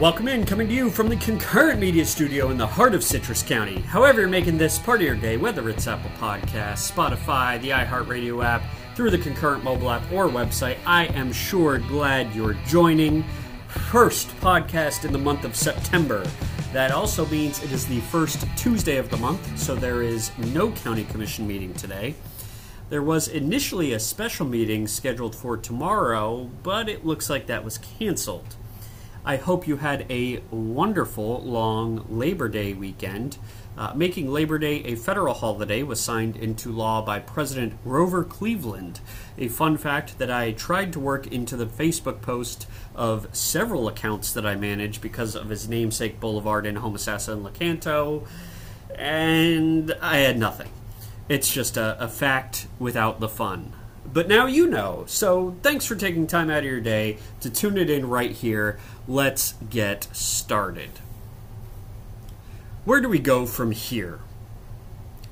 Welcome in, coming to you from the Concurrent Media Studio in the heart of Citrus County. However, you're making this part of your day, whether it's Apple Podcasts, Spotify, the iHeartRadio app, through the Concurrent mobile app or website, I am sure glad you're joining. First podcast in the month of September. That also means it is the first Tuesday of the month, so there is no County Commission meeting today. There was initially a special meeting scheduled for tomorrow, but it looks like that was canceled. I hope you had a wonderful long Labor Day weekend. Uh, making Labor Day a federal holiday was signed into law by President Grover Cleveland. A fun fact that I tried to work into the Facebook post of several accounts that I manage because of his namesake boulevard in Homosassa and Lecanto, and I had nothing. It's just a, a fact without the fun. But now you know. So thanks for taking time out of your day to tune it in right here. Let's get started. Where do we go from here?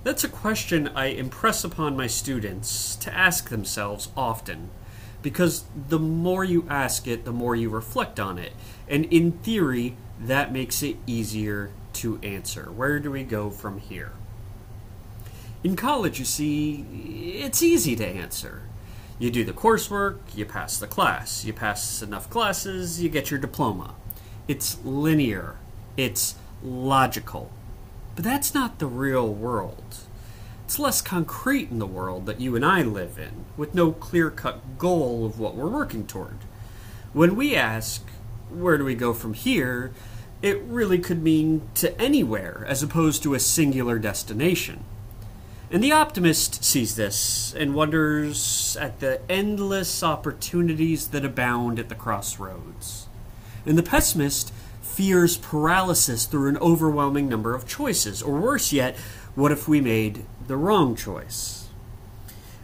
That's a question I impress upon my students to ask themselves often, because the more you ask it, the more you reflect on it. And in theory, that makes it easier to answer. Where do we go from here? In college, you see, it's easy to answer. You do the coursework, you pass the class. You pass enough classes, you get your diploma. It's linear, it's logical. But that's not the real world. It's less concrete in the world that you and I live in, with no clear cut goal of what we're working toward. When we ask, where do we go from here, it really could mean to anywhere as opposed to a singular destination. And the optimist sees this and wonders at the endless opportunities that abound at the crossroads. And the pessimist fears paralysis through an overwhelming number of choices. Or worse yet, what if we made the wrong choice?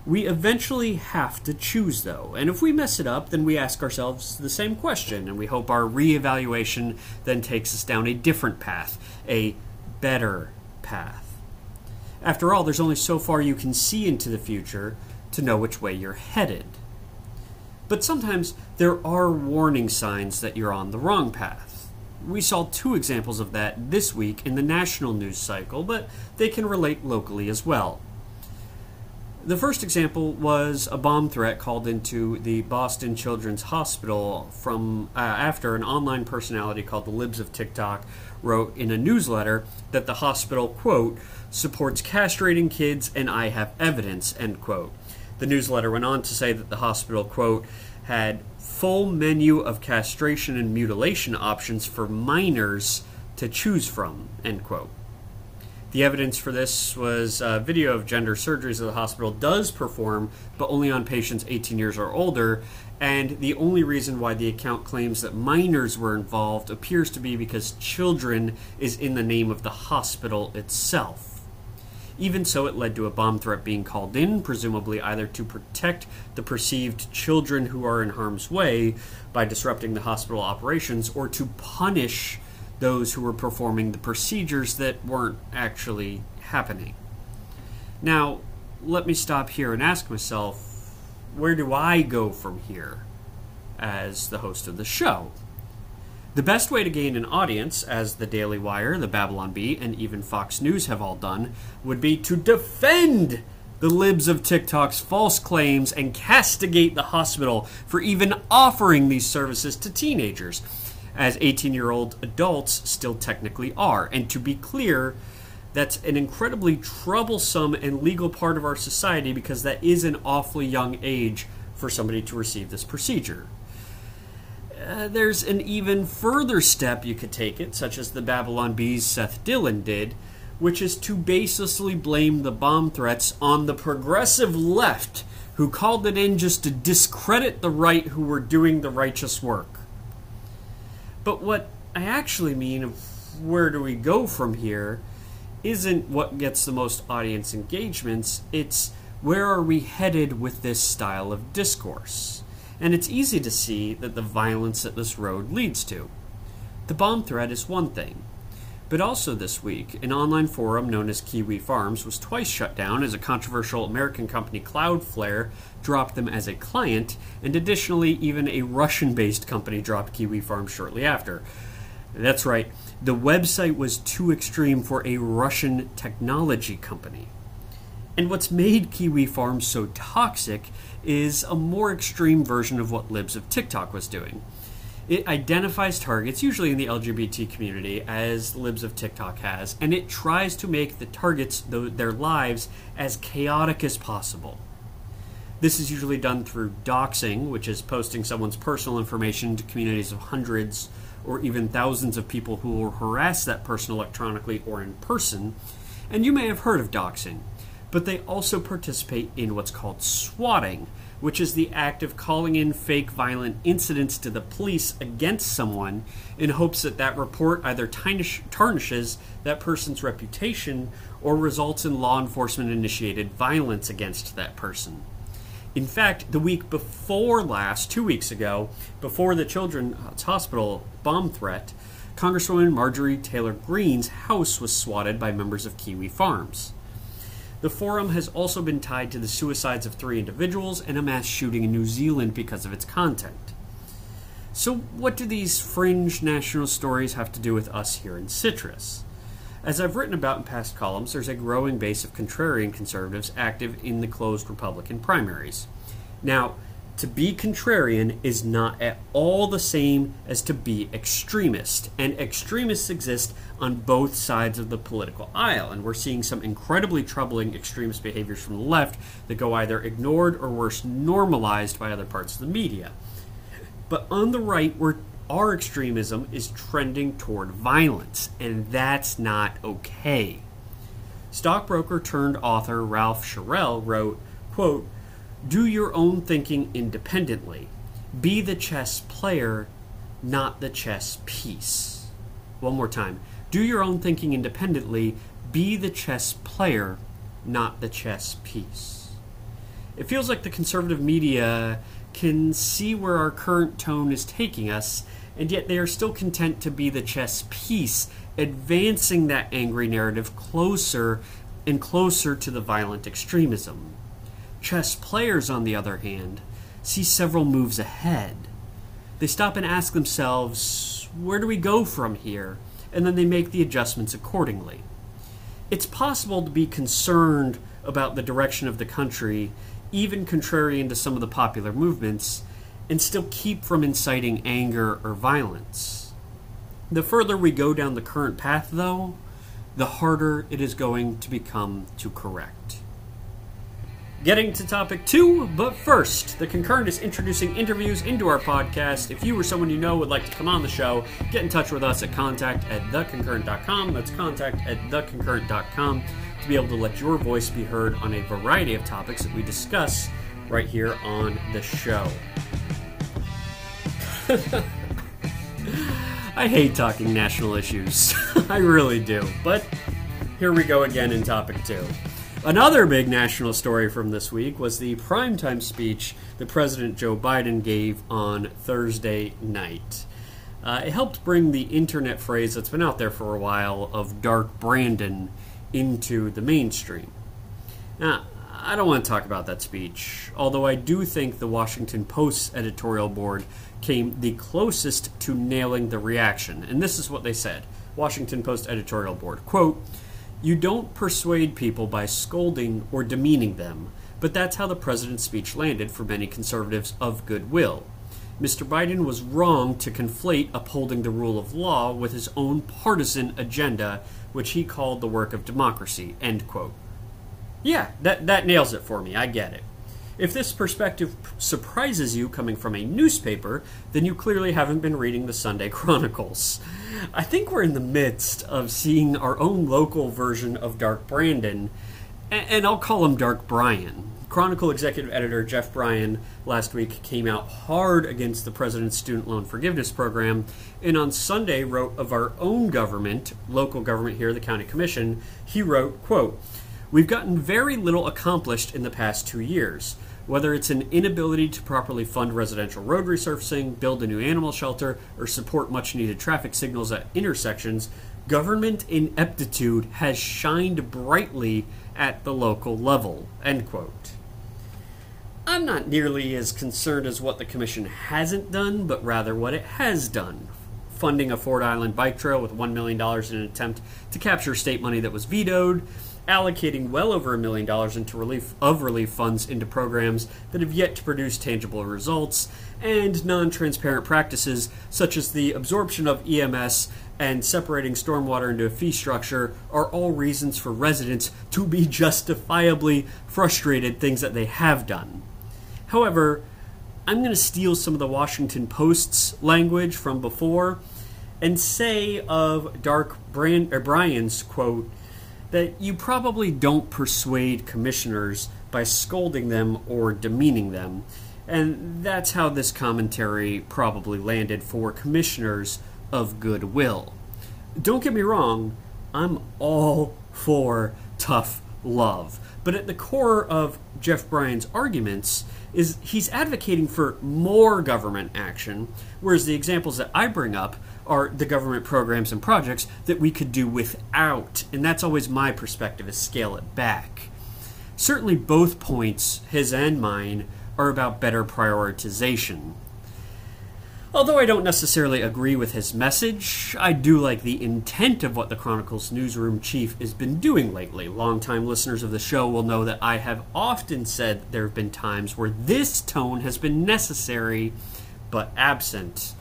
We eventually have to choose, though, and if we mess it up, then we ask ourselves the same question, and we hope our reevaluation then takes us down a different path, a better path. After all, there's only so far you can see into the future to know which way you're headed. But sometimes there are warning signs that you're on the wrong path. We saw two examples of that this week in the national news cycle, but they can relate locally as well. The first example was a bomb threat called into the Boston Children's Hospital from uh, after an online personality called the Libs of TikTok wrote in a newsletter that the hospital quote supports castrating kids and I have evidence end quote. The newsletter went on to say that the hospital quote had full menu of castration and mutilation options for minors to choose from end quote. The evidence for this was a video of gender surgeries that the hospital does perform, but only on patients 18 years or older. And the only reason why the account claims that minors were involved appears to be because children is in the name of the hospital itself. Even so, it led to a bomb threat being called in, presumably either to protect the perceived children who are in harm's way by disrupting the hospital operations, or to punish those who were performing the procedures that weren't actually happening. Now, let me stop here and ask myself where do I go from here as the host of the show? The best way to gain an audience, as the Daily Wire, the Babylon Bee, and even Fox News have all done, would be to defend the libs of TikTok's false claims and castigate the hospital for even offering these services to teenagers as 18 year old adults still technically are. And to be clear, that's an incredibly troublesome and legal part of our society because that is an awfully young age for somebody to receive this procedure. Uh, there's an even further step you could take it, such as the Babylon Bees Seth Dillon did, which is to baselessly blame the bomb threats on the progressive left who called it in just to discredit the right who were doing the righteous work. But what I actually mean of where do we go from here isn't what gets the most audience engagements, it's where are we headed with this style of discourse? And it's easy to see that the violence that this road leads to. The bomb threat is one thing, but also this week, an online forum known as Kiwi Farms was twice shut down as a controversial American company Cloudflare dropped them as a client, and additionally, even a Russian based company dropped Kiwi Farms shortly after. That's right, the website was too extreme for a Russian technology company. And what's made Kiwi Farms so toxic is a more extreme version of what Libs of TikTok was doing. It identifies targets, usually in the LGBT community, as Libs of TikTok has, and it tries to make the targets, their lives, as chaotic as possible. This is usually done through doxing, which is posting someone's personal information to communities of hundreds or even thousands of people who will harass that person electronically or in person. And you may have heard of doxing, but they also participate in what's called swatting, which is the act of calling in fake violent incidents to the police against someone in hopes that that report either tarnishes that person's reputation or results in law enforcement initiated violence against that person. In fact, the week before last, two weeks ago, before the Children's Hospital bomb threat, Congresswoman Marjorie Taylor Greene's house was swatted by members of Kiwi Farms. The forum has also been tied to the suicides of three individuals and a mass shooting in New Zealand because of its content. So, what do these fringe national stories have to do with us here in Citrus? As I've written about in past columns, there's a growing base of contrarian conservatives active in the closed Republican primaries. Now, to be contrarian is not at all the same as to be extremist, and extremists exist on both sides of the political aisle, and we're seeing some incredibly troubling extremist behaviors from the left that go either ignored or worse, normalized by other parts of the media. But on the right, we're our extremism is trending toward violence, and that's not okay. Stockbroker turned author Ralph Charell wrote, quote, Do your own thinking independently. Be the chess player, not the chess piece. One more time. Do your own thinking independently. Be the chess player, not the chess piece. It feels like the conservative media can see where our current tone is taking us and yet they are still content to be the chess piece, advancing that angry narrative closer and closer to the violent extremism. Chess players, on the other hand, see several moves ahead. They stop and ask themselves, where do we go from here? And then they make the adjustments accordingly. It's possible to be concerned about the direction of the country, even contrarian to some of the popular movements, and still keep from inciting anger or violence. The further we go down the current path, though, the harder it is going to become to correct. Getting to topic two, but first, The Concurrent is introducing interviews into our podcast. If you or someone you know would like to come on the show, get in touch with us at contact at theconcurrent.com. That's contact at theconcurrent.com to be able to let your voice be heard on a variety of topics that we discuss right here on the show. I hate talking national issues. I really do. But here we go again in topic two. Another big national story from this week was the primetime speech that President Joe Biden gave on Thursday night. Uh, it helped bring the internet phrase that's been out there for a while of Dark Brandon into the mainstream. Now, I don't want to talk about that speech, although I do think the Washington Post's editorial board came the closest to nailing the reaction. And this is what they said Washington Post editorial board quote, You don't persuade people by scolding or demeaning them, but that's how the president's speech landed for many conservatives of goodwill. Mr. Biden was wrong to conflate upholding the rule of law with his own partisan agenda, which he called the work of democracy. End quote. Yeah, that, that nails it for me. I get it. If this perspective surprises you coming from a newspaper, then you clearly haven't been reading the Sunday Chronicles. I think we're in the midst of seeing our own local version of Dark Brandon, and I'll call him Dark Brian. Chronicle executive editor Jeff Bryan last week came out hard against the president's student loan forgiveness program, and on Sunday wrote of our own government, local government here, the county commission. He wrote, quote, We've gotten very little accomplished in the past two years. Whether it's an inability to properly fund residential road resurfacing, build a new animal shelter, or support much needed traffic signals at intersections, government ineptitude has shined brightly at the local level. End quote. I'm not nearly as concerned as what the Commission hasn't done, but rather what it has done. funding a Fort Island bike trail with $1 million in an attempt to capture state money that was vetoed, allocating well over a million dollars into relief of relief funds into programs that have yet to produce tangible results, and non-transparent practices such as the absorption of EMS and separating stormwater into a fee structure are all reasons for residents to be justifiably frustrated things that they have done. However, I'm going to steal some of the Washington Post's language from before and say of Dark Brand, or Brian's quote that you probably don't persuade commissioners by scolding them or demeaning them. And that's how this commentary probably landed for commissioners of goodwill. Don't get me wrong, I'm all for tough love. But at the core of Jeff Bryan's arguments is he's advocating for more government action, whereas the examples that I bring up are the government programs and projects that we could do without. And that's always my perspective is scale it back. Certainly both points, his and mine, are about better prioritization. Although I don't necessarily agree with his message, I do like the intent of what the Chronicles newsroom chief has been doing lately. Longtime listeners of the show will know that I have often said there have been times where this tone has been necessary but absent.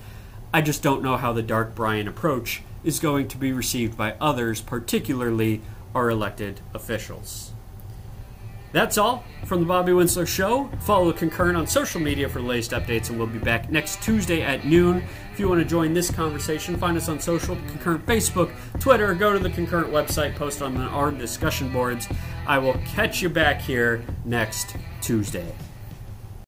I just don't know how the Dark Brian approach is going to be received by others, particularly our elected officials. That's all from the Bobby Winslow Show. Follow Concurrent on social media for the latest updates, and we'll be back next Tuesday at noon. If you want to join this conversation, find us on social, Concurrent Facebook, Twitter, go to the Concurrent website, post on our discussion boards. I will catch you back here next Tuesday.